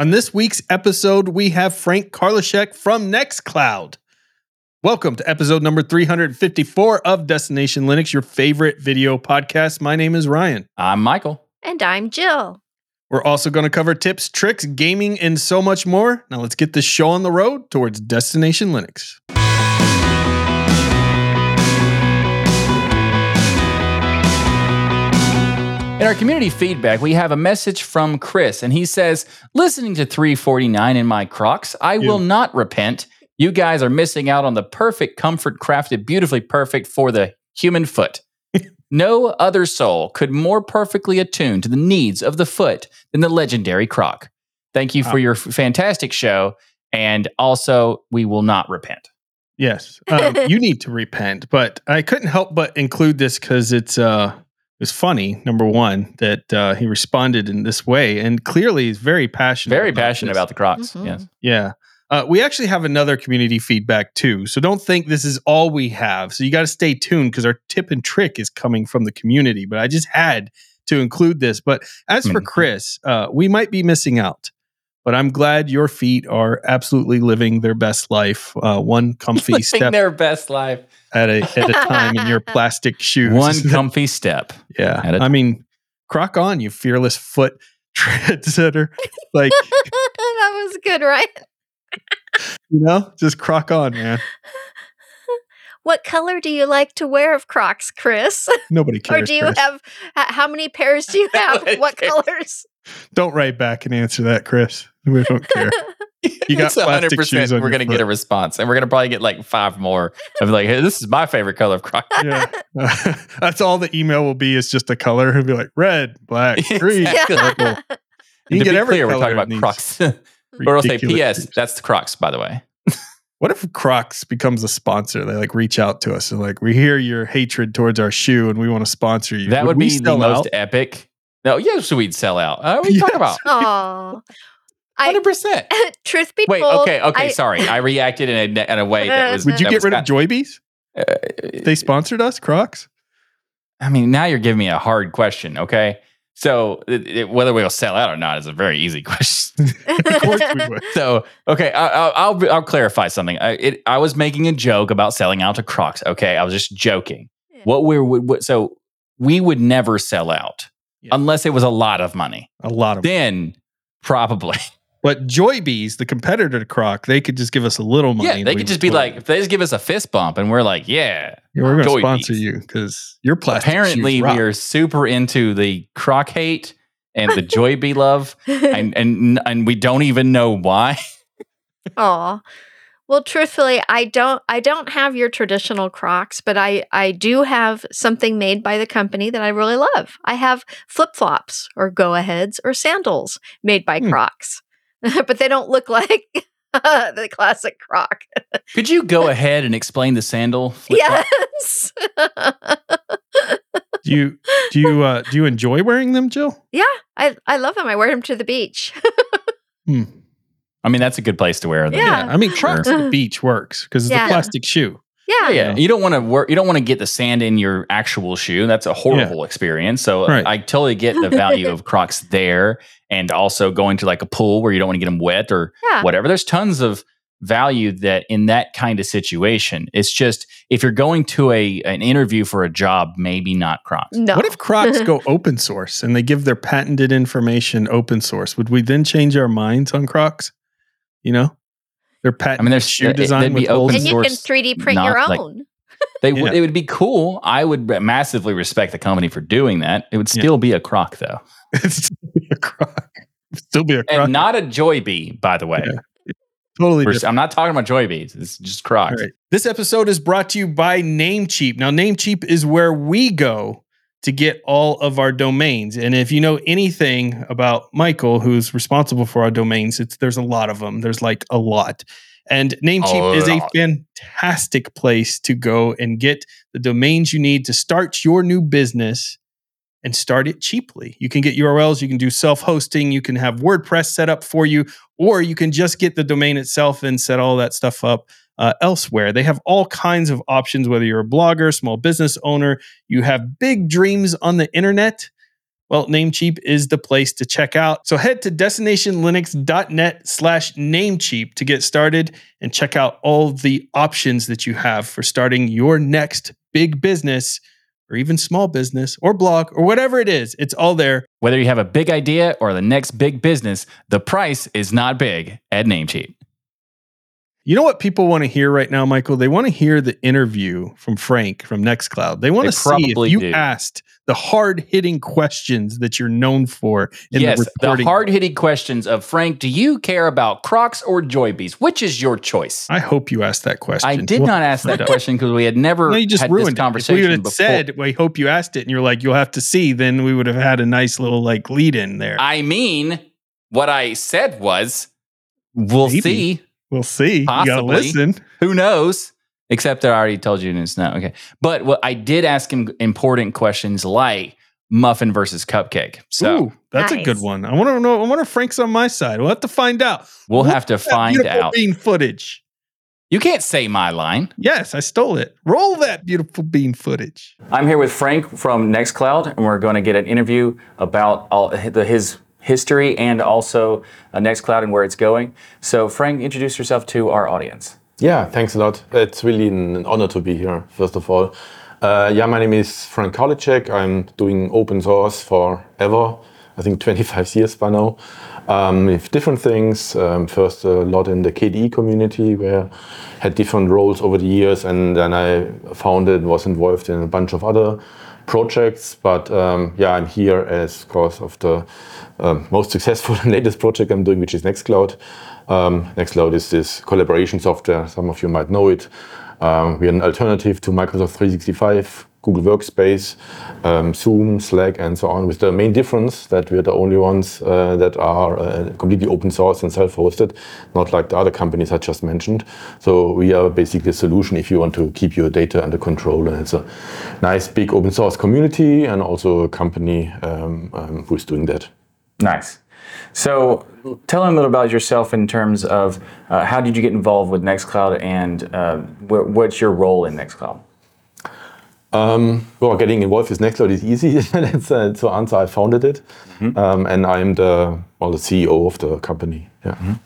On this week's episode, we have Frank Karlitschek from Nextcloud. Welcome to episode number 354 of Destination Linux, your favorite video podcast. My name is Ryan. I'm Michael. And I'm Jill. We're also going to cover tips, tricks, gaming, and so much more. Now let's get this show on the road towards Destination Linux. In our community feedback, we have a message from Chris, and he says, Listening to 349 in my Crocs, I Yeah. will not repent. You guys are missing out on the perfect comfort crafted, beautifully perfect for the human foot. no other soul could more perfectly attune to the needs of the foot than the legendary Croc. Thank you for Ah. your f- fantastic show. And also, we will not repent. Yes, um, you need to repent, but I couldn't help but include this because it's uh, it's funny. Number one, that uh, he responded in this way, and clearly he's very passionate. Very passionate this. about the Crocs. Mhm. Yes. Yeah. Uh, we actually have another community feedback too. So don't think this is all we have. So you got to stay tuned because our tip and trick is coming from the community. But I just had to include this. But as for Mhm. Chris, uh, we might be missing out. But I'm glad your feet are absolutely living their best life, uh, one comfy Living step their best life. at a at a time in your plastic shoes. One comfy step. yeah. at a I mean, crock on, you fearless foot trendsetter. Like that was good, right? you know, just crock on, man. What color do you like to wear of Crocs, Chris? Nobody cares. or do you Chris. have, how many pairs do you have? Nobody what cares. colors? Don't write back and answer that, Chris. We don't care. You got It's plastic 100% shoes on We're going to get a response, and we're going to probably get like five more of like, hey, this is my favorite color of Croc. yeah. That's all the email will be is just a color. It'll be like red, black, green, Exactly. purple. You can get every clear, we're talking about Crocs. or I'll say, P.S. shapes. That's the Crocs, by the way. What if Crocs becomes a sponsor? They like reach out to us and like, we hear your hatred towards our shoe and we want to sponsor you. That would, we be the sell most out? epic. No, yes, we'd sell out. Uh, what are you talking about? Yes. Oh, 100%. truth be told. Wait, told, okay, okay, I- sorry. I reacted in a, in a way that was. Would you get rid kind- of Joybees? uh, they sponsored us, Crocs? I mean, now you're giving me a hard question, okay? So, it, it- whether we'll sell out or not is a very easy question. Of course we would. So okay, I, I'll, I'll I'll clarify something. I, it, I was making a joke about selling out to Crocs. Okay, I was just joking. Yeah. What we're what, so we would never sell out Yeah. unless it was a lot of money. A lot of Then probably, But Joybees, the competitor to Croc, they could just give us a little money. yeah, they could just be like, if they just give us a fist bump, and we're like, yeah. Yeah, we're going to sponsor you because your plastic Apparently, shoes we are super into the Croc hate and the Joybee love, and and and we don't even know why. Aw. Well, truthfully, I don't I don't have your traditional Crocs, but I I do have something made by the company that I really love. I have flip-flops or go-aheads or sandals made by Hmm. Crocs. but they don't look like the classic Croc. Could you go ahead and explain the sandal? flip-flop? yes. Do you do you uh, do you enjoy wearing them, Jill? yeah, I I love them. I wear them to the beach. Hmm. I mean, that's a good place to wear them. Yeah. I mean, Crocs at the beach works because it's Yeah. a plastic shoe. Yeah. Yeah, you don't want to work. You don't want to get the sand in your actual shoe. That's a horrible experience. So Right. I totally get the value of Crocs there, and also going to like a pool where you don't want to get them wet or Yeah. whatever. There's tons of value that in that kind of situation. It's just if you're going to a an interview for a job, maybe not Crocs. No. What if Crocs go open source and they give their patented information open source? Would we then change our minds on Crocs? You know, their patent I mean, there's shoe design they'd be with holes. open and you can 3D print not your like- own. They Yeah. would. It would be cool. I would massively respect the company for doing that. It would Yeah. still be a Croc though, It'd still be a Croc. It'd Still be a Croc. and not a Joybee, by the way. Yeah. totally We're- I'm not talking about Joybees. It's just Crocs. All right. This episode is brought to you by Namecheap. Now, Namecheap is where we go to get all of our domains. And if you know anything about Michael, who's responsible for our domains, it's there's a lot of them. There's like a lot. And Namecheap A is a fantastic place to go and get the domains you need to start your new business and start it cheaply. You can get URLs, you can do self hosting, you can have WordPress set up for you, or you can just get the domain itself and set all that stuff up uh, elsewhere. They have all kinds of options, whether you're a blogger, small business owner, you have big dreams on the internet, Well, Namecheap is the place to check out. So head to destinationlinux.net slash Namecheap to get started and check out all the options that you have for starting your next big business or even small business or blog or whatever it is. It's all there. Whether you have a big idea or the next big business, the price is not big at Namecheap. You know what people want to hear right now, Michael? They want to hear the interview from Frank from Nextcloud. They want They to see if you do. asked the hard hitting questions that you're known for in yes, the the, hard hitting questions of Frank, do you care about Crocs or Joybees? Which is your choice? I hope you asked that question. I did We'll not ask that question because we had never No, you just had ruined this it. If conversation we had before. said, "I hope you asked it," and you're like, "You'll have to see," then we would have had a nice little like lead in there. I mean, what I said was, we'll Maybe. see. We'll see. You gotta listen. Who knows? Except that I already told you and it's not okay. But what I did ask him important questions like muffin versus cupcake. So Ooh, that's a good one. I want to know. I wonder if Frank's on my side. We'll have to find out. we'll Look have to at that find out. Bean footage. You can't say my line. Yes, I stole it. Roll that beautiful bean footage. I'm here with Frank from Nextcloud, and we're going to get an interview about all the, his history and also uh, Nextcloud and where it's going. So, Frank, introduce yourself to our audience. Yeah, thanks a lot. It's really an honor to be here, first of all. Uh, yeah, my name is Frank Karlitschek. I'm doing open source forever, I think 25 years by now, um, with different things. Um, first, a lot in the KDE community, where I had different roles over the years, and then I founded, was involved in a bunch of other projects. But um, yeah, I'm here as cause of the um, most successful and latest project I'm doing, which is Nextcloud. Um, Nextcloud is this collaboration software. Some of you might know it. Um, we're an alternative to Microsoft 365, Google Workspace, um, Zoom, Slack, and so on. With the main difference that we're the only ones uh, that are uh, completely open source and self-hosted, not like the other companies I just mentioned. So we are basically a solution if you want to keep your data under control. And it's a nice big open source community and also a company um, um, who's doing that. Nice. So, tell them a little about yourself in terms of uh, how did you get involved with Nextcloud and uh, wh- what's your role in Nextcloud? Um, well, getting involved with Nextcloud is easy. That's uh, to answer. I founded it, um, and I'm the well the CEO of the company. Yeah.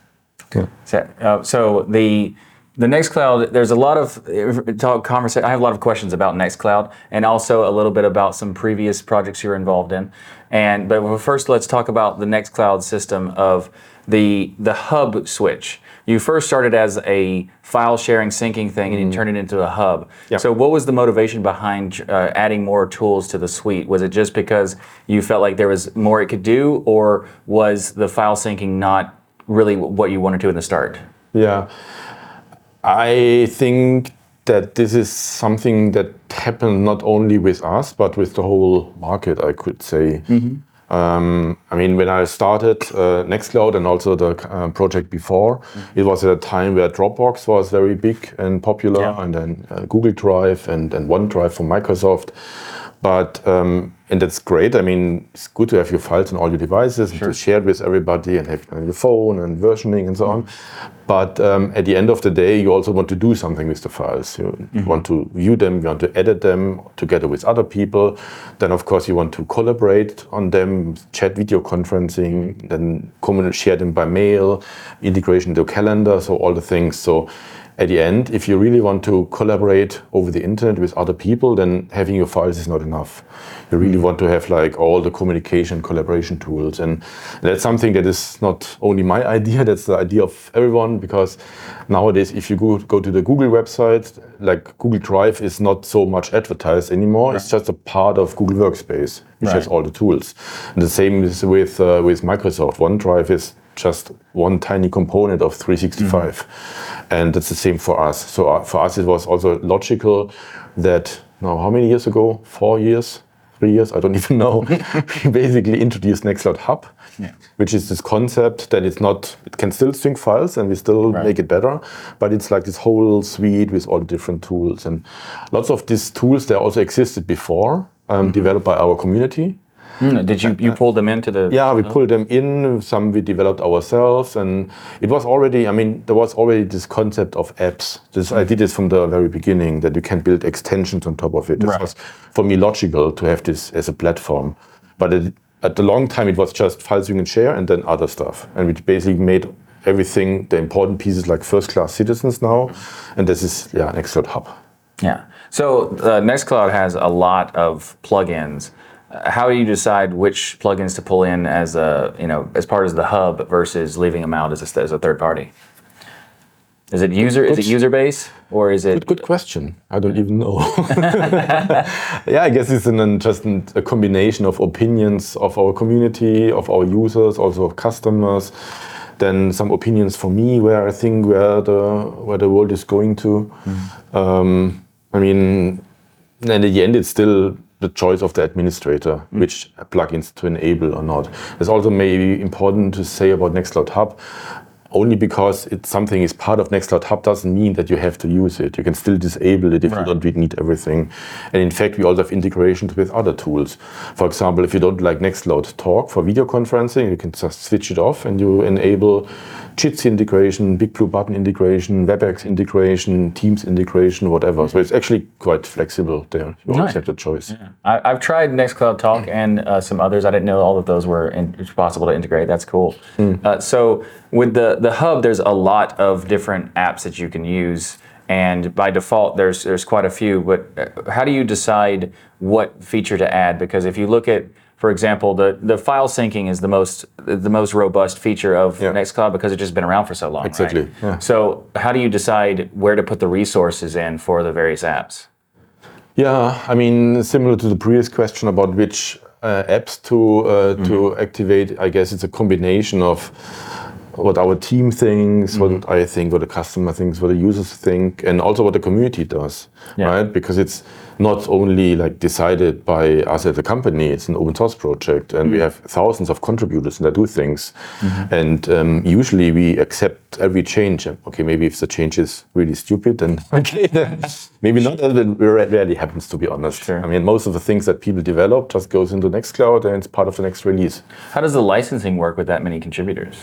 So, uh, so the the Nextcloud, there's a lot of talk conversation. I have a lot of questions about Nextcloud, and also a little bit about some previous projects you're involved in. And but first, let's talk about the Nextcloud system of the the hub switch. You first started as a file sharing syncing thing, and you turned it into a hub. Yeah. So, what was the motivation behind uh, adding more tools to the suite? Was it just because you felt like there was more it could do, or was the file syncing not really what you wanted to in the start? Yeah. I think that this is something that happened not only with us, but with the whole market, I could say. Um, I mean, when I started uh, Nextcloud and also the uh, project before, it was at a time where Dropbox was very big and popular, Yeah. and then uh, Google Drive and, and OneDrive from Microsoft. But um, and that's great. I mean, it's good to have your files on all your devices and to share it with everybody and have it on your phone and versioning and so on. But um, at the end of the day, you also want to do something with the files. You want to view them, you want to edit them together with other people. Then, of course, you want to collaborate on them, chat, video conferencing, then share them by mail, integration into calendar, so all the things. So at the end, if you really want to collaborate over the internet with other people, then having your files is not enough. You really want to have like all the communication collaboration tools. And that's something that is not only my idea, that's the idea of everyone because nowadays if you go, go to the Google website, like Google Drive is not so much advertised anymore. It's just a part of Google Workspace, which has all the tools. And the same is with uh, with Microsoft. OneDrive is just one tiny component of 365, and that's the same for us. So uh, for us, it was also logical that now how many years ago? Four years. Three years, I don't even know. we basically introduced Nextcloud Hub, which is this concept that it's not, it can still sync files and we still make it better, but it's like this whole suite with all the different tools. And lots of these tools, they also existed before, um, developed by our community. Did you you pull them into the? Yeah, we pulled them in. Some we developed ourselves, and it was already. I mean, there was already this concept of apps. This I did this from the very beginning that you can build extensions on top of it. This Right. was for me logical to have this as a platform, but it, at the long time it was just file sync and share and then other stuff. And we basically made everything, the important pieces like first class citizens now. And this is, yeah, Nextcloud Hub. Yeah. So uh, Nextcloud has a lot of plugins. How do you decide which plugins to pull in as a you know as part of the hub versus leaving them out as a, as a third party? Is it user is it user base or is it Good, good question. I don't even know. yeah, I guess it's an, just an- a combination of opinions of our community, of our users, also of customers. Then some opinions for me where I think where the where the world is going to. Um, I mean, and in the end, it's still the choice of the administrator mm. which plugins to enable or not. It's also maybe important to say about Nextcloud Hub. Only because it's something is part of Nextcloud Hub doesn't mean that you have to use it. You can still disable it if Right. you don't really need everything. And in fact, we also have integrations with other tools. For example, if you don't like Nextcloud Talk for video conferencing, you can just switch it off and you enable Jitsi integration, Big Blue Button integration, WebEx integration, Teams integration, whatever. So it's actually quite flexible there. You always Nice. have the choice. I, I've tried Nextcloud Talk and uh, some others. I didn't know all of those were in, possible to integrate. That's cool. Uh, so with the the hub, there's a lot of different apps that you can use, and by default, there's there's quite a few. But uh, how do you decide what feature to add? Because if you look at for example, the, the file syncing is the most the most robust feature of Yeah. Nextcloud because it's just been around for so long. right? Exactly, yeah. So how do you decide where to put the resources in for the various apps? Yeah, I mean, similar to the previous question about which uh, apps to uh, to activate, I guess it's a combination of what our team thinks, what mm-hmm. I think, what the customer thinks, what the users think, and also what the community does, Yeah. right? Because it's not only like decided by us as a company; it's an open source project, and we mm. have thousands of contributors that do things. Mm-hmm. And um, usually, we accept every change. Okay, maybe if the change is really stupid, then okay, maybe not. That rarely happens, to be honest. Sure. I mean, most of the things that people develop just goes into Nextcloud, and it's part of the next release. How does the licensing work with that many contributors?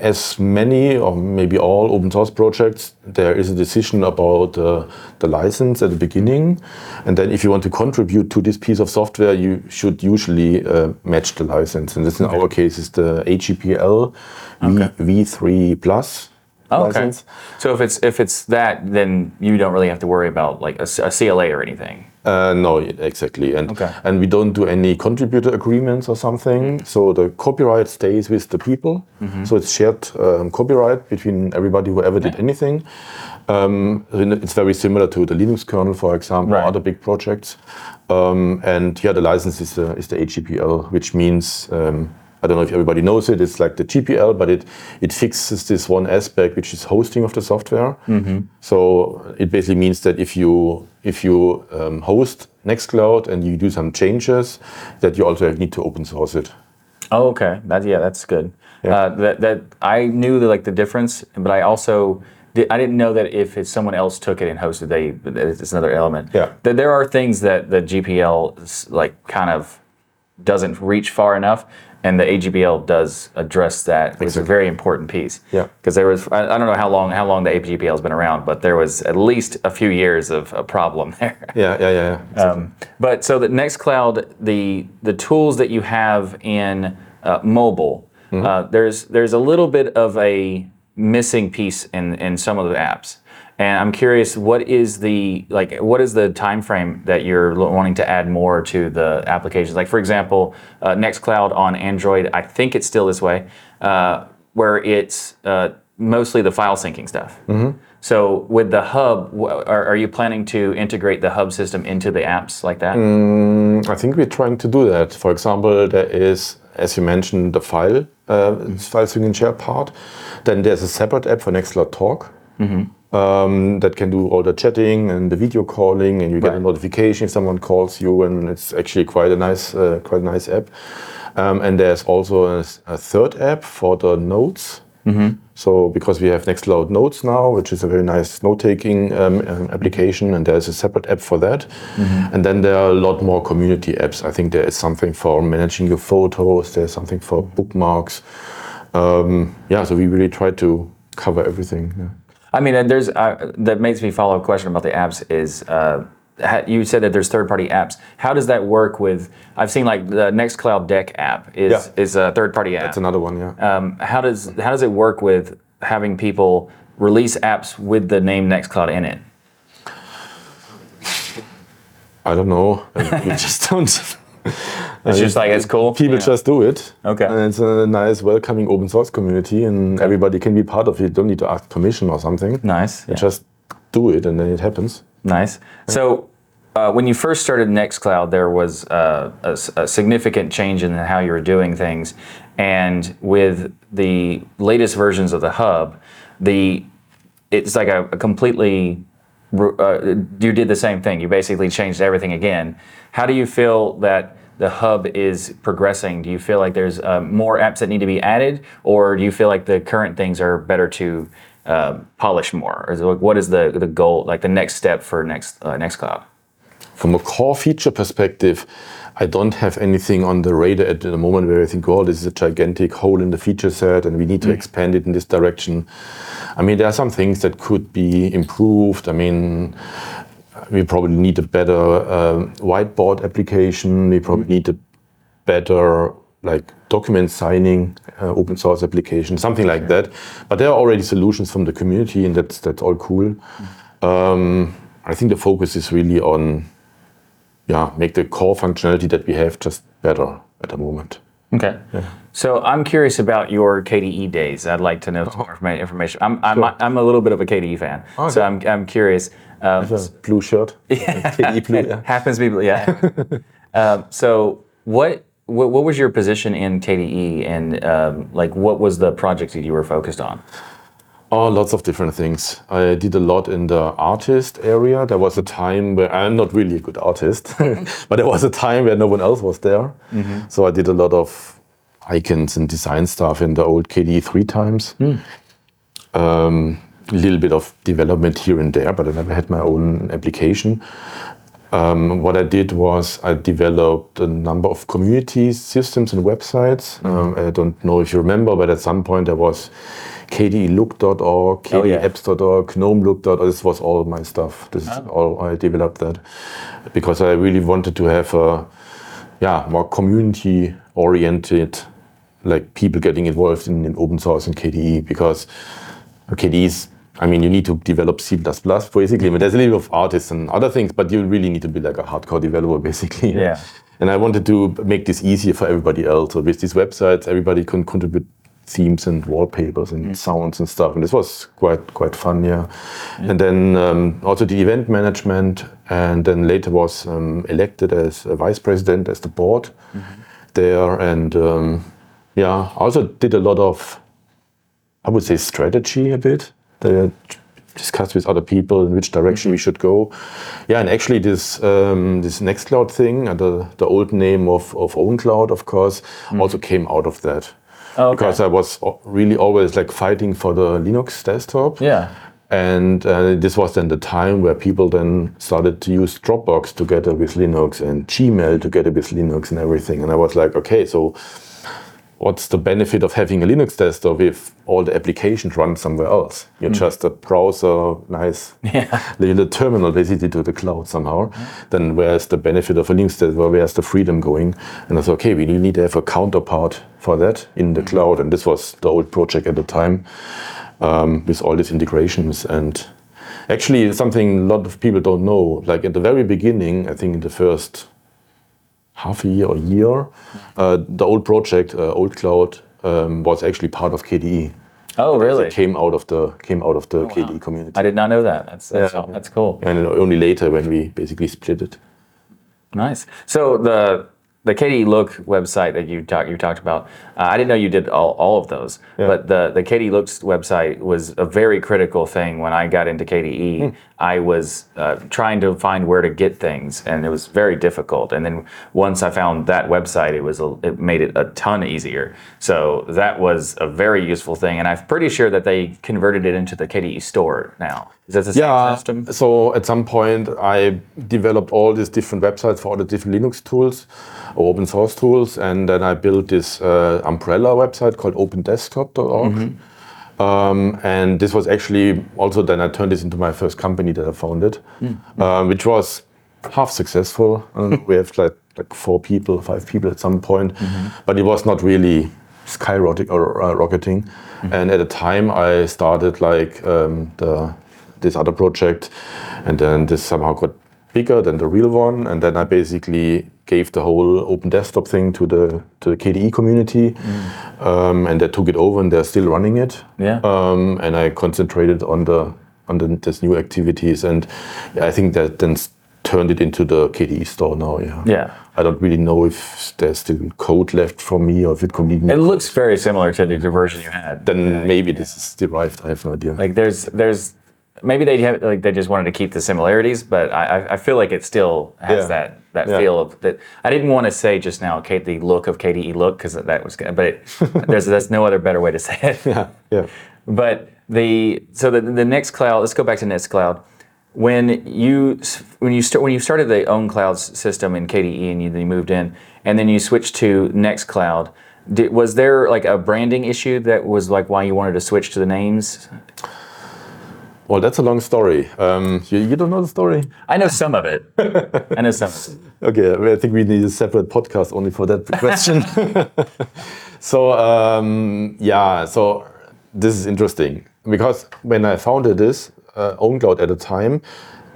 As many or maybe all open source projects, there is a decision about uh, the license at the beginning. And then if you want to contribute to this piece of software, you should usually uh, match the license. And this in our case is the AGPL v, V3 Plus license. So if it's if it's that, then you don't really have to worry about like a CLA or anything. Uh, no, exactly, and Okay. and we don't do any contributor agreements or something. So the copyright stays with the people. So it's shared um, copyright between everybody who ever did anything. Um, it's very similar to the Linux kernel, for example, or Right. other big projects. Um, and yeah, the license is the is the AGPL, which means. Um, I don't know if everybody knows it. It's like the GPL, but it it fixes this one aspect, which is hosting of the software. So it basically means that if you if you um, host Nextcloud and you do some changes, that you also need to open source it. Oh, okay. That yeah, that's good. Yeah. Uh, that that I knew the, like the difference, but I also did, I didn't know that if it's someone else took it and hosted, they it's another element. Yeah. That there are things that the GPL like kind of doesn't reach far enough, and the AGPL does address that. It's a Exactly. very important piece. Yeah. Because there was I, I don't know how long how long the AGPL has been around, but there was at least a few years of a problem there. Yeah, yeah, yeah. yeah. Um, but so the Nextcloud, the the tools that you have in uh, mobile, uh, there's there's a little bit of a missing piece in in some of the apps, and I'm curious, what is the like what is the time frame that you're wanting to add more to the applications? Like for example, uh, Nextcloud on Android, I think it's still this way, uh, where it's uh, mostly the file syncing stuff. So with the hub, are, are you planning to integrate the hub system into the apps like that? I think we're trying to do that. For example, there is, as you mentioned, the file uh, file sync and share part. Then there's a separate app for Nextcloud Talk. Um, that can do all the chatting and the video calling, and you get a notification if someone calls you, and it's actually quite a nice, uh, quite a nice app. Um, and there's also a, a third app for the notes. So because we have Nextcloud Notes now, which is a very nice note-taking um, um, application, and there's a separate app for that. And then there are a lot more community apps. I think there is something for managing your photos. There's something for bookmarks. Um, yeah, so we really try to cover everything. Yeah. I mean, there's uh, that makes me follow a question about the apps is uh, you said that there's third-party apps. How does that work with? I've seen like the Nextcloud Deck app is Yeah. is a third-party app. That's another one, yeah. um, how does how does it work with having people release apps with the name Nextcloud in it? I don't know. we just don't. It's just like it's cool. People Yeah. just do it. Okay. And it's a nice, welcoming open source community, and everybody can be part of it. You don't need to ask permission or something. nice. You yeah. just do it, and then it happens. Nice. So, uh, when you first started Nextcloud, there was uh, a, a significant change in how you were doing things, and with the latest versions of the hub, the it's like a, a completely uh, you did the same thing. You basically changed everything again. How do you feel that the hub is progressing? Do you feel like there's uh, more apps that need to be added, or do you feel like the current things are better to uh, polish more? Or is it like, what is the the goal, like the next step for next uh, Nextcloud? From a core feature perspective, I don't have anything on the radar at the moment where I think, oh, this is a gigantic hole in the feature set and we need to expand it in this direction. I mean, there are some things that could be improved. I mean, we probably need a better um, whiteboard application. We probably need a better like document signing uh, open source application, something like that. But there are already solutions from the community, and that's that's all cool. Um, I think the focus is really on yeah, make the core functionality that we have just better at the moment. Okay. So I'm curious about your KDE days. I'd like to know some more information. I'm, I'm, I'm a little bit of a KDE fan, so I'm, I'm curious. Um, blue shirt. Yeah. KDE blue, yeah. happens to be, yeah. um, so what, what what was your position in KDE, and um, like what was the project that you were focused on? Oh, lots of different things. I did a lot in the artist area. There was a time where I'm not really a good artist, but there was a time where no one else was there. So I did a lot of icons and design stuff in the old KDE three times. Um, a little bit of development here and there, but I never had my own application. Um, what I did was I developed a number of community systems and websites. Um, I don't know if you remember, but at some point there was kdelook.org, oh, kdeapps.org, gnomelook.org. This was all my stuff. This is ah. all I developed that because I really wanted to have a yeah more community oriented like people getting involved in, in open source and KDE because KDE is I mean, you need to develop C++ basically. I mean, there's a little bit of artists and other things, but you really need to be like a hardcore developer basically. Yeah. And I wanted to make this easier for everybody else. So with these websites, everybody can contribute themes and wallpapers and sounds and stuff. And this was quite quite fun, yeah. And then um, also the event management, and then later was um, elected as a vice president as the board there, and um, yeah, I also did a lot of I would say strategy a bit. They discussed with other people in which direction we should go. Yeah, and actually this um, this Nextcloud thing, uh, the the old name of of OwnCloud, of course, also came out of that. Oh, okay. Because I was really always like fighting for the Linux desktop. Yeah. And uh, this was then the time where people then started to use Dropbox together with Linux and Gmail together with Linux and everything. And I was like, okay, so what's the benefit of having a Linux desktop if all the applications run somewhere else? You're just a browser, nice little terminal basically to the cloud somehow. Then where's the benefit of a Linux desktop? Where's the freedom going? And I thought, okay, we need to have a counterpart for that in the cloud. And this was the old project at the time um, with all these integrations and actually something a lot of people don't know. Like at the very beginning, I think in the first half a year or year, uh, the old project, uh, OwnCloud, um, was actually part of KDE. Oh, really? It came out of the came out of the KDE community. I did not know that. That's that's, Yeah. that's cool. and only later when we basically split it. Nice. So the the KDE Look website that you talked you talked about, uh, I didn't know you did all, all of those. Yeah. But the the KDE Looks website was a very critical thing when I got into KDE. I was uh, trying to find where to get things, and it was very difficult. And then once I found that website, it was a, it made it a ton easier. So that was a very useful thing, and I'm pretty sure that they converted it into the KDE store now. Is that the same Yeah. system? So at some point, I developed all these different websites for all the different Linux tools, open source tools, and then I built this uh, umbrella website called OpenDesktop.org. Um, and this was actually also then I turned this into my first company that I founded, um, which was half successful. We have like like four people, five people at some point, but it was not really skyrocketing or uh, rocketing. And at the time, I started like um, the this other project, and then this somehow got bigger than the real one. And then I basically gave the whole open desktop thing to the to the KDE community, um, and they took it over, and they're still running it. Yeah. Um, and I concentrated on the on the this new activities, and I think that then turned it into the KDE store now. Yeah. Yeah. I don't really know if there's still code left for me or if it completely. It looks very similar to the version you had. then maybe this is derived. I have no idea. Like there's there's maybe they have like they just wanted to keep the similarities, but I I- feel like it still has Yeah. that that Yeah. feel of that. I didn't want to say just now, Kate, the look of KDE look because that was good, but it, there's there's no other better way to say it. yeah, yeah. But the so the the next cloud. Let's go back to Nextcloud. When you when you start when you started the own cloud system in KDE and you, you moved in, and then you switched to Nextcloud. Did, was there like a branding issue that was like why you wanted to switch to the names? Well, that's a long story. Um, you, you don't know the story? I know some of it. I know some. Of it. Okay, I think we need a separate podcast only for that question. so um, yeah, so this is interesting because when I founded this uh, OwnCloud at the time,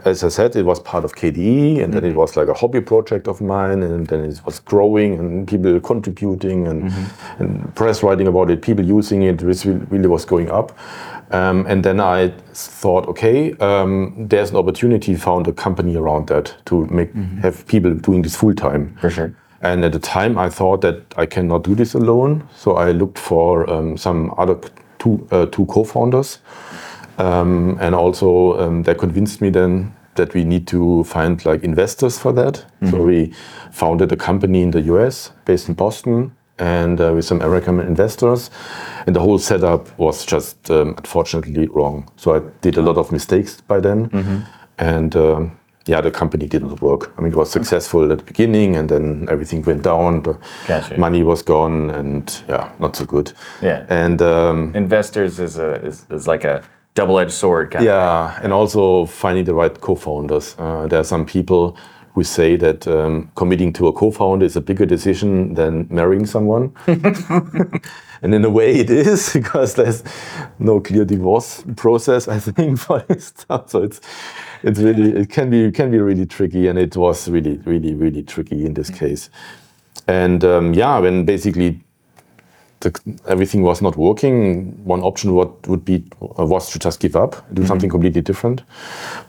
as I said, it was part of KDE, and then it was like a hobby project of mine, and then it was growing, and people contributing, and, and press writing about it, people using it, which really was going up. Um, and then I thought, okay, um, there's an opportunity. Found a company around that to make have people doing this full time. For sure. And at the time, I thought that I cannot do this alone. So I looked for um, some other two uh, two co-founders, um, and also um, they convinced me then that we need to find like investors for that. So we founded a company in the U.S. based in Boston. And uh, with some American investors, and the whole setup was just um, unfortunately wrong. So I did a lot of mistakes by then, and um, yeah, the company didn't work. I mean, it was successful at the beginning, and then everything went down. The Gotcha. money was gone, and yeah, not so good. Yeah. And um, Investors is a is, is like a double-edged sword kind of. yeah, and also finding the right co-founders. Uh, there are some people who say that um, committing to a co-founder is a bigger decision than marrying someone. and in a way, it is because there's no clear divorce process. I think for this stuff, so it's it's really it can be can be really tricky, and it was really really really tricky in this case. And um, yeah, when basically the, everything was not working, one option what would be uh, was to just give up, do something completely different.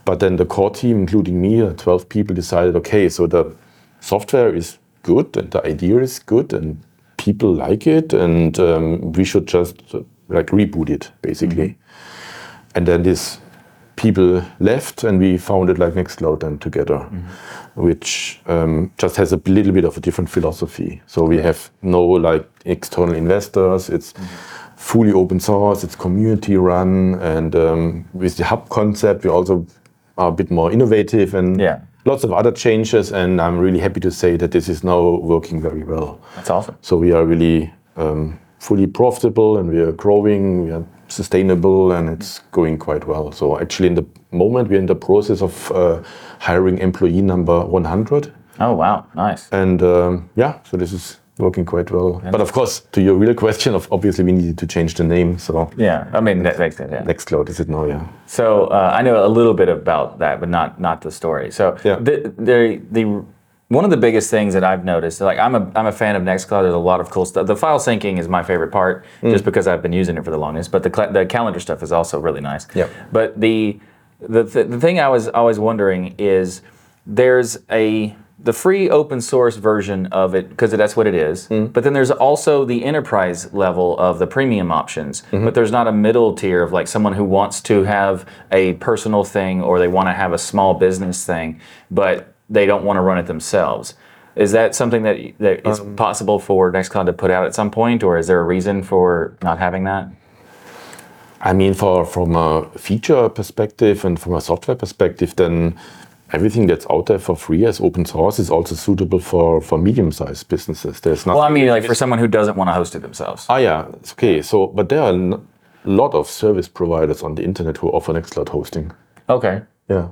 But then the core team, including me, uh, 12 people, decided, okay, so the software is good and the idea is good and people like it, and um, we should just uh, like reboot it basically. And then this people left, and we founded like Nextcloud then together, which um, just has a little bit of a different philosophy. So we have no like external investors. It's fully open source. It's community run, and um, with the hub concept, we also are a bit more innovative and Yeah. lots of other changes. And I'm really happy to say that this is now working very well. That's awesome. So we are really um, fully profitable and we are growing, we are sustainable, and it's going quite well. So actually, in the moment, we're in the process of uh, hiring employee number 100, Oh wow, nice. and um, yeah, so this is working quite well. But of course, to your real question, of obviously we needed to change the name. So Yeah, I mean that makes sense. Yeah. Nextcloud is it now? Yeah. So uh, I know a little bit about that, but not not the story. So Yeah. the, the the one of the biggest things that I've noticed, like I'm a I'm a fan of Nextcloud. There's a lot of cool stuff. The file syncing is my favorite part, mm. just because I've been using it for the longest. But the cl- the calendar stuff is also really nice. Yep. But the the th- the thing I was always wondering is there's a the free open source version of it because that's what it is. Mm. But then there's also the enterprise level of the premium options. Mm-hmm. But there's not a middle tier of like someone who wants to have a personal thing or they want to have a small business thing, but they don't want to run it themselves. Is that something that that is possible for Nextcloud to put out at some point, or is there a reason for not having that? I mean, for from a feature perspective and from a software perspective, then everything that's out there for free as open source is also suitable for for medium-sized businesses. There's not. Well, I mean, like for someone who doesn't want to host it themselves. ah, yeah, okay. So, but there are a lot of service providers on the internet who offer Nextcloud hosting. Okay. Yeah,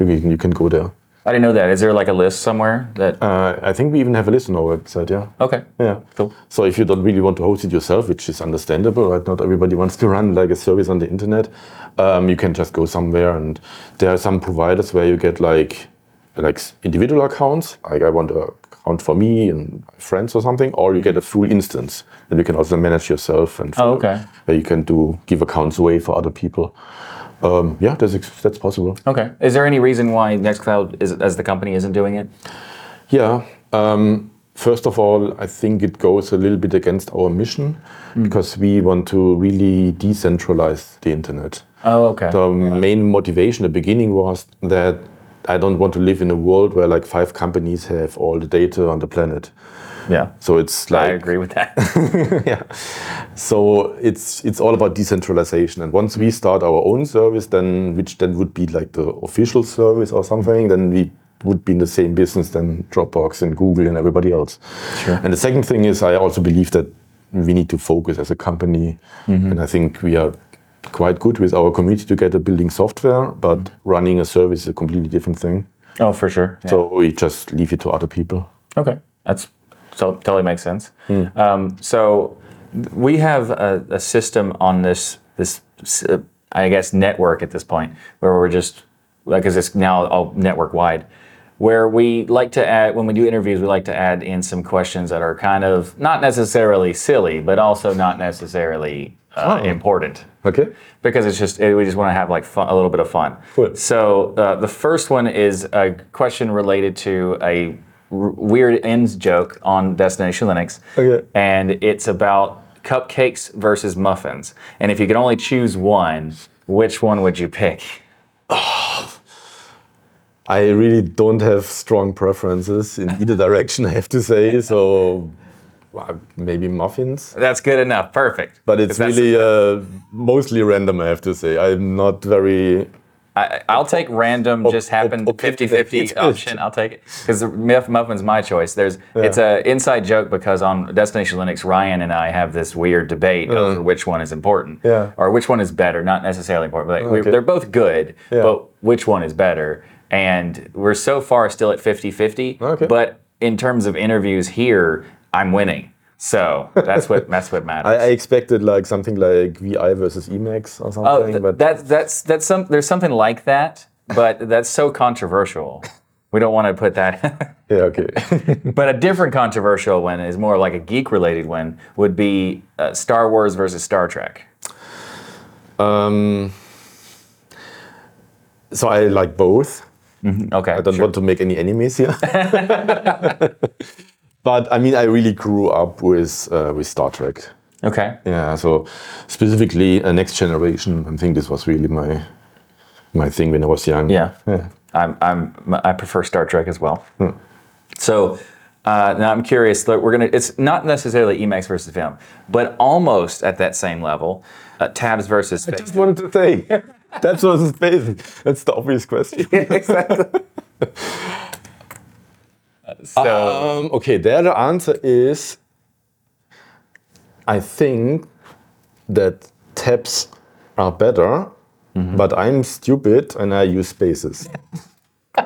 you, can, you can go there. I didn't know that. Is there like a list somewhere that? Uh, I think we even have a list on our website. Yeah. okay. Yeah. Cool. So if you don't really want to host it yourself, which is understandable, right? Not everybody wants to run like a service on the internet. Um, you can just go somewhere, and there are some providers where you get like like individual accounts. Like I want a account for me and my friends or something, or you get a full instance that you can also manage yourself and Oh, okay. where you can do give accounts away for other people. Um, yeah, that's that's possible. Okay. Is there any reason why Nextcloud is as the company isn't doing it? Yeah. Um, first of all, I think it goes a little bit against our mission because we want to really decentralize the internet. Oh, okay. The main motivation at the beginning was that I don't want to live in a world where like five companies have all the data on the planet. Yeah. So it's like I agree with that. yeah. So it's it's all about decentralization. And once we start our own service, then which then would be like the official service or something, then we would be in the same business than Dropbox and Google and everybody else. Sure. And the second thing is I also believe that we need to focus as a company. Mm-hmm. And I think we are quite good with our community together building software, but running a service is a completely different thing. oh, for sure. Yeah. So we just leave it to other people. Okay, that's so totally makes sense. Um, so we have a, a system on this this uh, I guess network at this point where we're just because it's now all network wide. Where we like to add when we do interviews, we like to add in some questions that are kind of not necessarily silly, but also not necessarily uh, important Okay. because it's just it, we just want to have like fun, a little bit of fun. Cool. So uh, the first one is a question related to a r- weird ends joke on Destination Linux, Okay. and it's about cupcakes versus muffins. And if you could only choose one, which one would you pick? I really don't have strong preferences in either direction, I have to say. So uh, maybe muffins, That's good enough. Perfect. but it's really uh, mostly random, I have to say. I'm not very. I, I'll take random, just happen op- 50 50 option. I'll take it. Because the muffin's my choice. There's It's a inside joke because on Destination Linux, Ryan and I have this weird debate over which one is important. Yeah. Or which one is better. Not necessarily important, but like, we- they're both good, Yeah. but which one is better? And we're so far still at 50 50. Okay. But in terms of interviews here, I'm winning. So that's what that's what matters. I, I expected like something like VI versus Emacs or Oh, something, th- but that's that's that's some. There's something like that, but that's so controversial. We don't want to put that. yeah, okay. but a different controversial one is more like a geek-related one. Would be uh, Star Wars versus Star Trek. um, so I like both. Okay, I don't sure. want to make any enemies here. But I mean, I really grew up with uh, with Star Trek. Okay, Yeah, so specifically uh, Next Generation. I think this was really my my thing when I was young. yeah. Yeah. I'm I'm I prefer Star Trek as well. So. Uh, now I'm curious. We're gonna. It's not necessarily Emacs versus Vim, but almost at that same level. Uh, tabs versus Space. I just wanted to say that's what is basic. That's the obvious question. exactly. so Um, okay, there the answer is I think that tabs are better, but I'm stupid and I use spaces.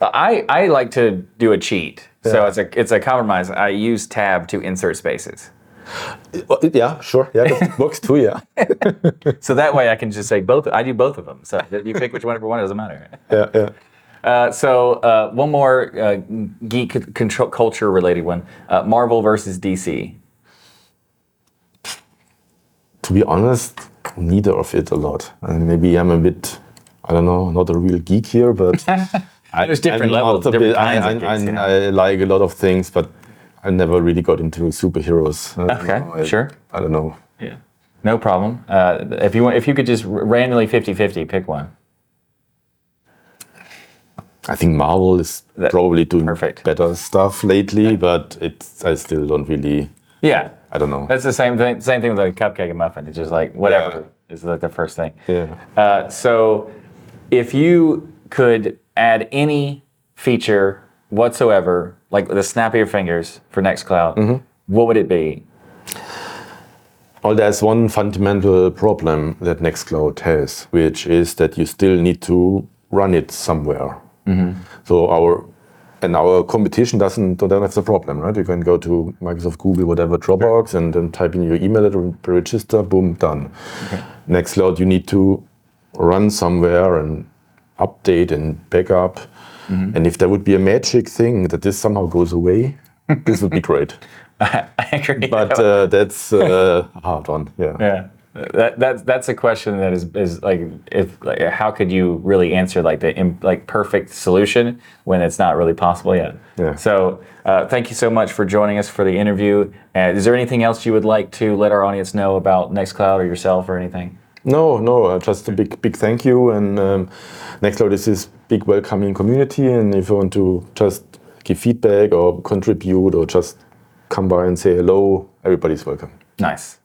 I, I like to do a cheat. So it's a it's a compromise. I use tab to insert spaces. Yeah, sure. Yeah, that works too. Yeah. So that way I can just say both. I do both of them. So you pick which one for one. It doesn't matter. Yeah, yeah. Uh, so uh, one more uh, geek control culture related one: uh, Marvel versus DC. To be honest, neither of it a lot. And maybe I'm a bit, I don't know, not a real geek here, but I, There's different I'm levels, different bit- I, kinds of I, geeks, I, yeah. I like a lot of things, but I never really got into superheroes. I don't Okay, know, I- sure. I don't know. Yeah. No problem. Uh, if you want, if you could just randomly 50-50 pick one. I think Marvel is That- probably doing perfect. better stuff lately, but it's I still don't really. Yeah. I don't know. That's the same thing. Same thing with a cupcake and muffin. It's just like whatever is like the first thing. Yeah. Uh, so, if you could add any feature whatsoever, like the snap of your fingers for Nextcloud, Mm-hmm. what would it be? Well, there's one fundamental problem that Nextcloud has, which is that you still need to run it somewhere. So our and our competition doesn't don't have the problem, right? You can go to Microsoft, Google, whatever Dropbox, and then type in your email address, register, boom, done. Nextcloud, you need to run somewhere and update and backup. And if there would be a magic thing that this somehow goes away, this would be great. I agree. But uh, that's uh, a hard one. Yeah. Yeah. That, that's that's a question that is, is like if like, how could you really answer like the im- like perfect solution when it's not really possible yet? Yeah. So uh, thank you so much for joining us for the interview. Uh, is there anything else you would like to let our audience know about Nextcloud or yourself or anything? No, no, uh, just a big, big thank you. And um, Nextcloud is this big welcoming community. And if you want to just give feedback or contribute or just come by and say hello, everybody's welcome. Nice.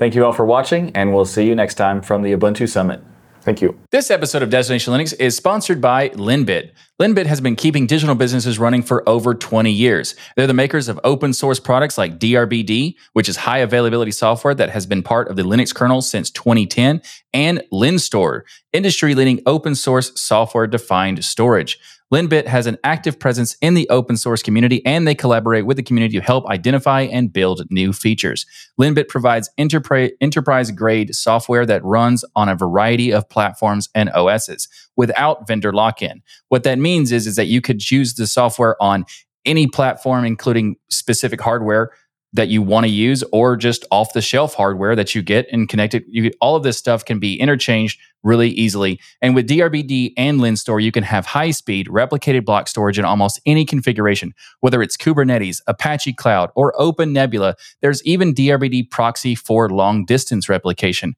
Thank you all for watching, and we'll see you next time from the Ubuntu Summit. Thank you. This episode of Destination Linux is sponsored by Linbit. Linbit has been keeping digital businesses running for over 20 years. They're the makers of open source products like DRBD, which is high availability software that has been part of the Linux kernel since 2010, and LINSTOR, industry leading open source software defined storage. Linbit has an active presence in the open source community and they collaborate with the community to help identify and build new features. Linbit provides enterprise grade software that runs on a variety of platforms and OSs without vendor lock in. What that means is, is that you could choose the software on any platform, including specific hardware that you want to use or just off the shelf hardware that you get and connect it. You, all of this stuff can be interchanged really easily. And with DRBD and LINSTOR, you can have high speed replicated block storage in almost any configuration, whether it's Kubernetes, Apache Cloud, or Open Nebula. There's even DRBD proxy for long distance replication.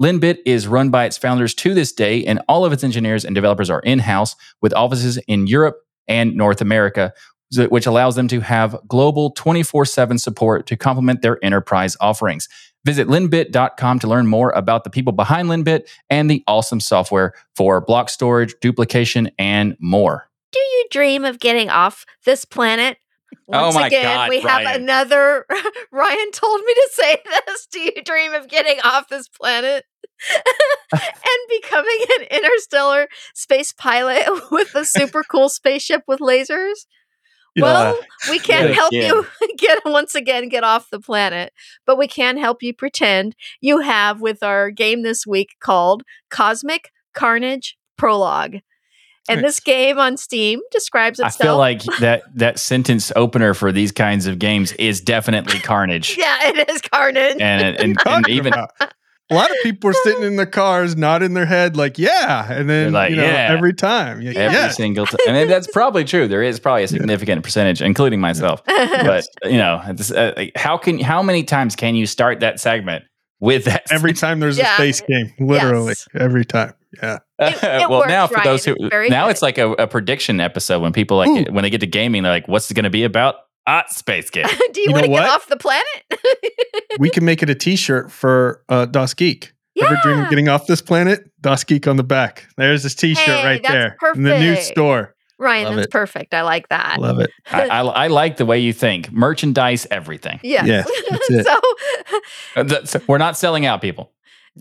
Linbit is run by its founders to this day, and all of its engineers and developers are in house with offices in Europe and North America, which allows them to have global 24 7 support to complement their enterprise offerings. Visit linbit.com to learn more about the people behind Linbit and the awesome software for block storage, duplication, and more. Do you dream of getting off this planet? Oh Once my again, God, we have Ryan. another. Ryan told me to say this. Do you dream of getting off this planet and becoming an interstellar space pilot with a super cool spaceship with lasers? Well, we can't Yet help again. you get once again get off the planet, but we can help you pretend you have with our game this week called Cosmic Carnage Prologue. And this game on Steam describes itself. I itself. feel like that that sentence opener for these kinds of games is definitely carnage. yeah, it is Carnage. And, and, and Talking even about- a lot of people are sitting in their cars, nodding their head, like "Yeah," and then They're like, you know, "Yeah." every time, yeah, every yeah. single time. And that's probably true. There is probably a significant percentage, including myself. But you know, it's, uh, like, how can how many times can you start that segment with that? every time there's Yeah. a space game, literally Yes. every time. Yeah, It- it well, works, now for those who It's now good. it's like a, a prediction episode when people like Ooh. when they get to gaming, they're like, "What's it going to be about?" Ah, space game. Do you, You want to know get off the planet? we can make it a T-shirt for uh, Das Geek. Ever dream of getting off this planet? Das Geek on the back. There's this T-shirt Hey, right that's there in the new store. Ryan, Love that's it. perfect. I like that. Love it. I, I, I like the way you think. Merchandise, everything. Yes. Yes, that's it. so, Uh, that's- We're not selling out, people.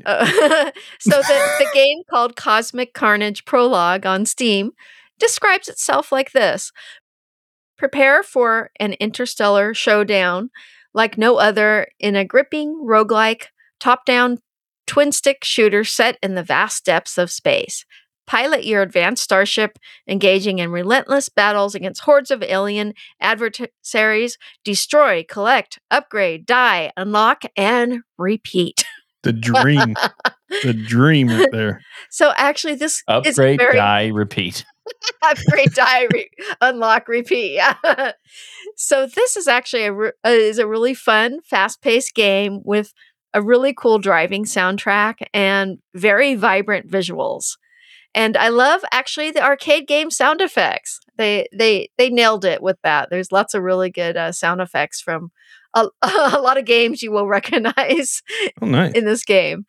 uh, so the, the game called Cosmic Carnage Prologue on Steam describes itself like this Prepare for an interstellar showdown like no other in a gripping roguelike top down twin stick shooter set in the vast depths of space. Pilot your advanced starship, engaging in relentless battles against hordes of alien adversaries. Destroy, collect, upgrade, die, unlock, and repeat. The dream. the dream right there. So actually, this is Upgrade, very die, repeat. upgrade, diary unlock, repeat. Yeah. so this is actually a re- uh, is a really fun, fast paced game with a really cool driving soundtrack and very vibrant visuals. And I love actually the arcade game sound effects. They they they nailed it with that. There's lots of really good uh, sound effects from a, a lot of games you will recognize Oh, nice. in this game.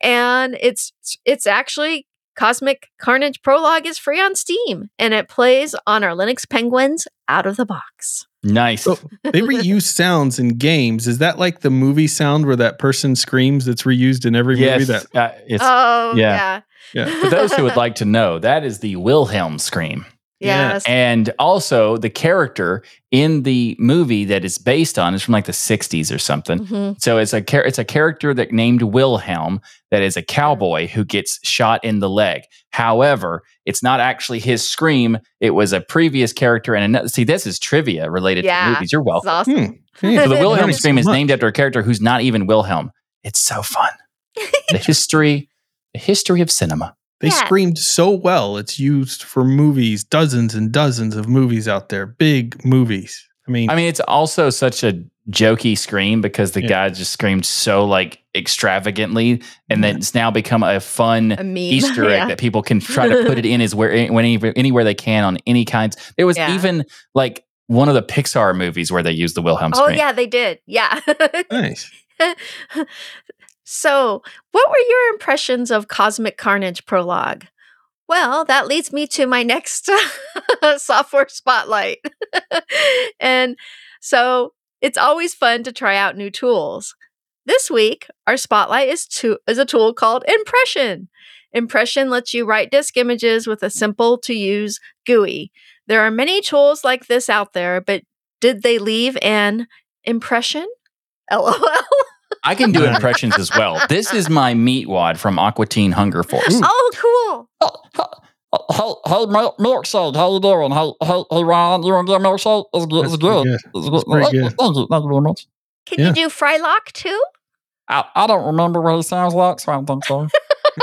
And it's it's actually Cosmic Carnage Prologue is free on Steam and it plays on our Linux Penguins out of the box. Nice. So they reuse sounds in games. Is that like the movie sound where that person screams that's reused in every yes. movie? That uh, it's, oh, yeah. yeah. yeah. for those who would like to know, that is the Wilhelm scream. Yeah. Yes. And also, the character in the movie that it's based on is from like the 60s or something. Mhm. So it's a char- it's a character that named Wilhelm that is a cowboy who gets shot in the leg. However, it's not actually his scream. It was a previous character and another. See, this is trivia related Yeah. to movies. You're welcome. awesome. Hmm. Yeah. So the Wilhelm scream so is named after a character who's not even Wilhelm. It's so fun. the history, the history of cinema. They Yeah. screamed so well. It's used for movies, dozens and dozens of movies out there, big movies. I mean, I mean, it's also such a jokey scream because the Yeah. guy just screamed so like extravagantly, and then it's now become a fun A. Easter egg Yeah. that people can try to put it in as where when anywhere they can on any kinds. There was Yeah. even like one of the Pixar movies where they used the Wilhelm scream. Oh scream. yeah, they did. Yeah. nice. so, what were your impressions of Cosmic Carnage Prologue? Well, that leads me to my next software spotlight. and so, it's always fun to try out new tools. This week, our spotlight is to is a tool called Impression. Impression lets you write disk images with a simple to use GUI. There are many tools like this out there, but did they leave an impression? LOL. I can do impressions as well. This is my meat wad from Aqua Teen Hunger Force. Ooh. Oh, cool. Hey, hey, Mil- milkshake, how you doing? Hey, hey, hey, Ryan, you want to get a milkshake? It's good. That's It's good. good. It's good. Thank you, good. Thank you. Thank you very much. Can Yeah. you do Frylock too? I, I don't remember what he sounds like, so I don't think so.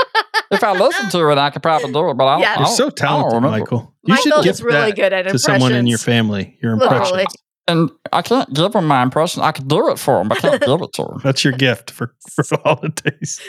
if I listen to it, I could probably do it, but I don't. Yeah. I You're don't- so I don't talented. Michael. You Michael should give is really that good at to someone in your family. Your impressions. Literally. And I can't give him my impression. I could do it for him, but I can't give it to him. That's your gift for, for the holidays.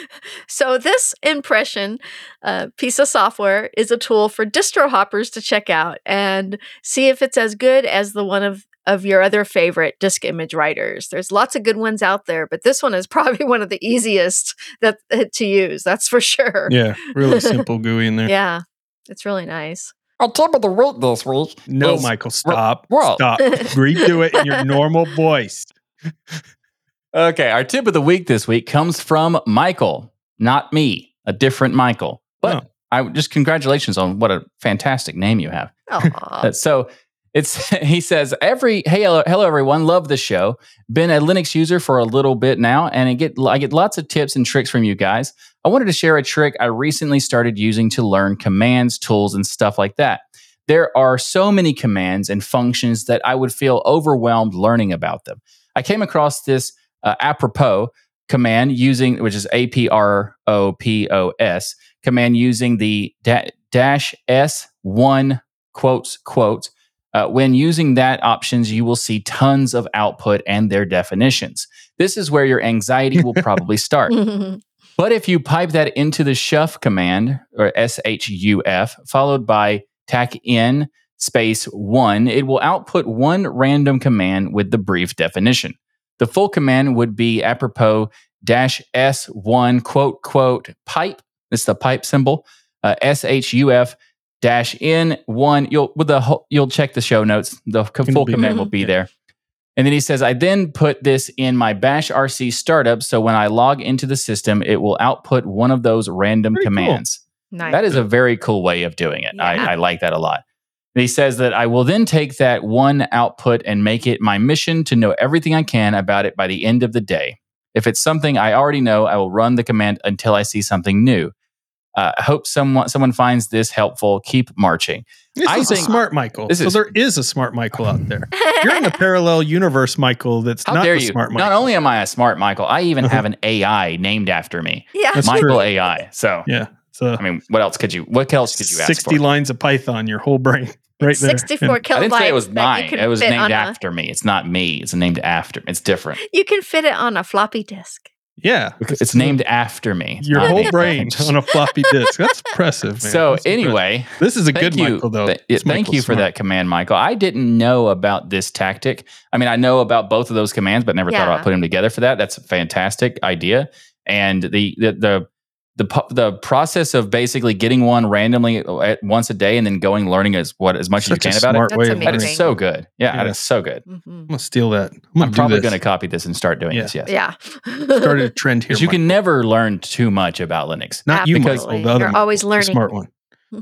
So this impression uh, piece of software is a tool for distro hoppers to check out and see if it's as good as the one of of your other favorite disk image writers. There's lots of good ones out there, but this one is probably one of the easiest that to use. That's for sure. Yeah, really simple GUI in there. Yeah. It's really nice. Our tip of the week this week. No, is- Michael, stop. what? Stop. Redo it in your normal voice. Okay, our tip of the week this week comes from Michael, not me, a different Michael. But Oh. I just congratulations on what a fantastic name you have. Aw. So it's he says every hey hello, hello everyone. Love the show. Been a linux user for a little bit now and i get i get lots of tips and tricks from you guys. I wanted to share a trick i recently started using to learn commands tools and stuff like that. There are so many commands and functions that i would feel overwhelmed learning about them. I came across this uh, apropos command using which is a-p-r-o-p-o-s command using the da- dash s1 quotes quotes uh, when using that options, you will see tons of output and their definitions. This is where your anxiety will probably start. But if you pipe that into the shuf command or shuf followed by tack in space one, it will output one random command with the brief definition. The full command would be apropos dash s1 quote quote pipe. It's the pipe symbol. Uh, shuf dash in one. You'll with the whole, you'll check the show notes. The co- full be command will be Yeah. there. And then he says, I then put this in my bash RC startup. So when I log into the system, it will output one of those random Very cool. commands. nice. That is a very cool way of doing it. Yeah. I, I like that a lot. And he says that I will then take that one output and make it my mission to know everything I can about it by the end of the day. If it's something I already know, I will run the command until I see something new. Uh, I hope someone someone finds this helpful. Keep marching. This I is a smart Michael. This so is- there is a smart Michael out there. You're in a parallel universe, Michael. That's How not dare the you? smart Michael. Not only am I a smart Michael, I even have an AI named after me, yeah. That's Michael true. AI. So yeah, so I mean, what else could you? What else could you ask sixty for? lines of Python, your whole brain right there. 64 And I didn't say it was mine. It was named on a- after me. It's not me. It's named after. It's different. You can fit it on a floppy disk. Yeah, It's named after me. your whole brain on a floppy disk. That's impressive, man. So That's impressive. anyway, this is a good you. Michael though. Th- thank Michael's you for smart. that command, Michael. I didn't know about this tactic. I mean, I know about both of those commands, but never thought about putting them together for that. That's a fantastic idea. And the the the, the the process of basically getting one randomly at once a day and then going learning as what as much Such as you can about it. smart way That's of That learning. is so good. Yeah, that Yeah. is so good. Mhm. I'm gonna steal that. I'm gonna I'm probably this. going to copy this and start doing Yeah. this. Yes. Yeah. started a trend here. You Mike. can never learn too much about Linux. not you, because- Michael, the other You're Michael, always the learning. smart one.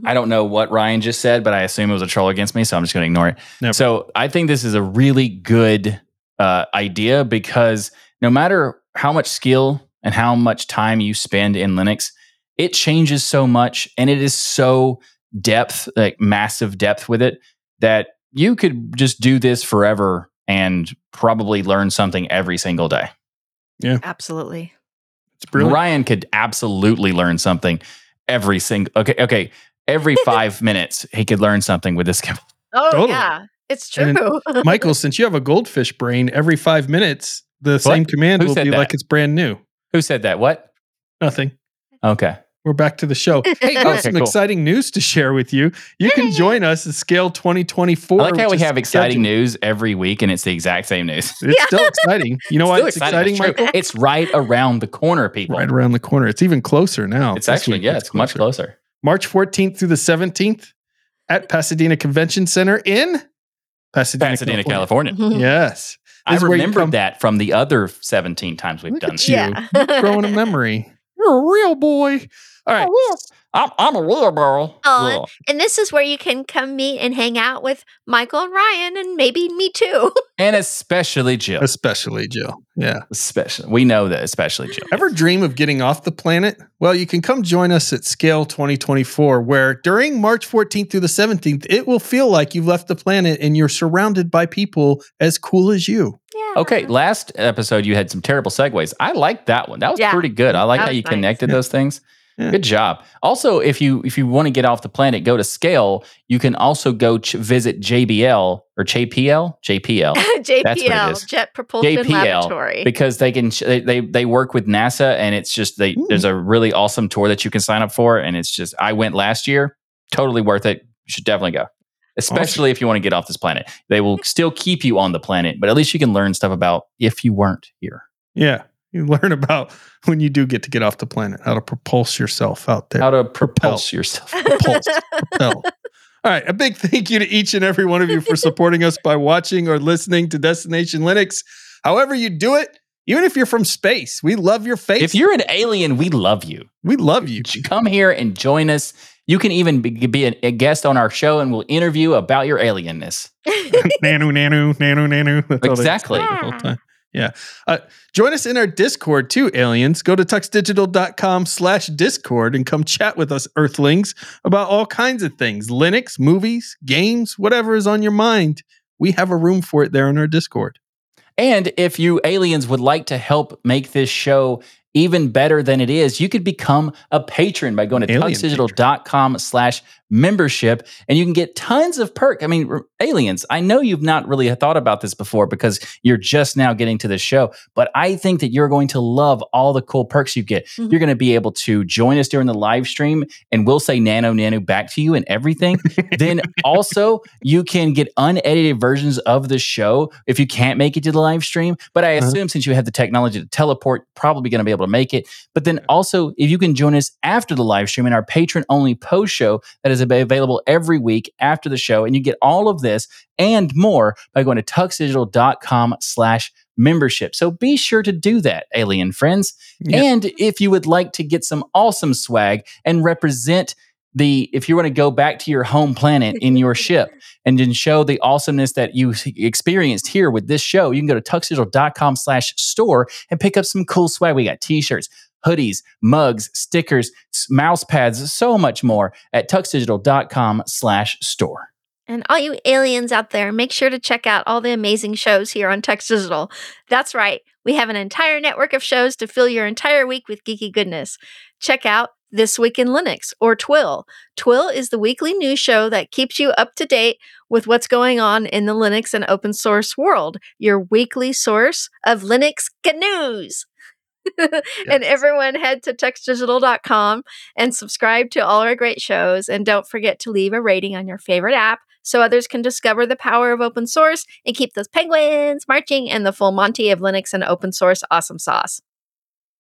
I don't know what Ryan just said, but I assume it was a troll against me, so I'm just going to ignore it. Never. So I think this is a really good uh, idea because no matter how much skill and how much time you spend in Linux, it changes so much and it is so depth, like massive depth with it, that you could just do this forever and probably learn something every single day. Yeah. Absolutely. It's brilliant. Ryan could absolutely learn something every single okay, okay. Every five minutes he could learn something with this computer. Oh Totally. yeah, it's And true. Michael, since you have a goldfish brain, every five minutes the same command Who will said be that? like it's brand new. Who said that? What? Nothing. Okay. We're back to the show. Hey, got Okay, some cool. exciting news to share with you. You can join us at Scale 2024. I like how we have exciting scheduled- news every week and it's the exact same news. It's still exciting. You know why Still it's exciting, That's true. Michael? It's right around the corner, people. Right around the corner. It's even closer now. It's actually, week yeah, it's much closer. March 14th through the 17th at Pasadena Convention Center in Pasadena, Pasadena, California. Yes. I This is where you remembered come- that from the other 17 times we've Look done at this. you. Yeah. Growing a memory. You're a real boy. All right. Oh, I'm, I'm a wheelbarrow. Aw, Yeah. and this is where you can come meet and hang out with Michael and Ryan and maybe me too. And especially Jill. Especially Jill. Yeah. Especially. We know that, especially Jill. Ever dream of getting off the planet? Well, you can come join us at Scale 2024, where during March 14th through the 17th, it will feel like you've left the planet and you're surrounded by people as cool as you. yeah. Okay, last episode you had some terrible segues. I liked that one. That was Yeah, pretty good. I like how you nice. connected Yeah. those things. Yeah. Good job. Also, if you if you want to get off the planet, go to Scale. You can also go ch- visit JBL or JPL, JPL, JPL. Jet Propulsion JPL, Laboratory. because they can sh- they, they they work with NASA, and it's just they Ooh. there's a really awesome tour that you can sign up for, and it's just I went last year, totally worth it. You should definitely go. Especially if you want to get off this planet. They will hmm. still keep you on the planet, but at least you can learn stuff about if you weren't here. Yeah. You learn about when you do get to get off the planet, how to propulse yourself out there. How to propulse yourself. Propulse. propel. All right. A big thank you to each and every one of you for supporting us by watching or listening to Destination Linux. However, you do it, even if you're from space, we love your face. If you're an alien, we love you. we love you. Come here and join us. You can even be, be a, guest on our show, and we'll interview about your alienness. nanu, nanu, nanu, nanu. That's all Exactly. Yeah. Uh, join us in our Discord too, aliens. Go to tuxdigital.com slash Discord and come chat with us, Earthlings, about all kinds of things Linux, movies, games, whatever is on your mind. We have a room for it there in our Discord. And if you aliens would like to help make this show even better than it is, you could become a patron by going to Alien tuxdigital.com slash membership and you can get tons of perk. I mean, r- aliens, I know you've not really thought about this before because you're just now getting to the show, but I think that you're going to love all the cool perks you get. Mhm. You're going to be able to join us during the live stream and we'll say nano nano back to you and everything. then also you can get unedited versions of the show if you can't make it to the live stream. But I Uh-huh. assume since you have the technology to teleport, probably going to be able to make it. But then also, if you can join us after the live stream in our patron only post show that is available every week after the show, and you get all of this and more by going to tuxdigital.com slash membership. So be sure to do that, alien friends. Yeah. And if you would like to get some awesome swag and represent the, if you want to go back to your home planet in your ship and then show the awesomeness that you experienced here with this show, you can go to tuxdigital.com slash store and pick up some cool swag. We got t-shirts, hoodies, mugs, stickers, mouse pads, so much more at tuxdigital.com slash store. And all you aliens out there, make sure to check out all the amazing shows here on Tux Digital. That's right, we have an entire network of shows to fill your entire week with geeky goodness. Check out This Week in Linux or Twill. Twill is the weekly news show that keeps you up to date with what's going on in the Linux and open source world, your weekly source of Linux news. and everyone head to tuxdigital.com and subscribe to all our great shows. And don't forget to leave a rating on your favorite app so others can discover the power of open source and keep those penguins marching and the full Monty of Linux and open source awesome sauce.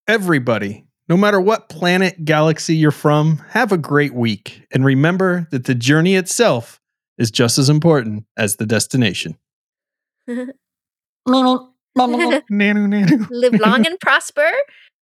Everybody No matter what planet, galaxy you're from, have a great week. And remember that the journey itself is just as important as the destination. Live long and prosper.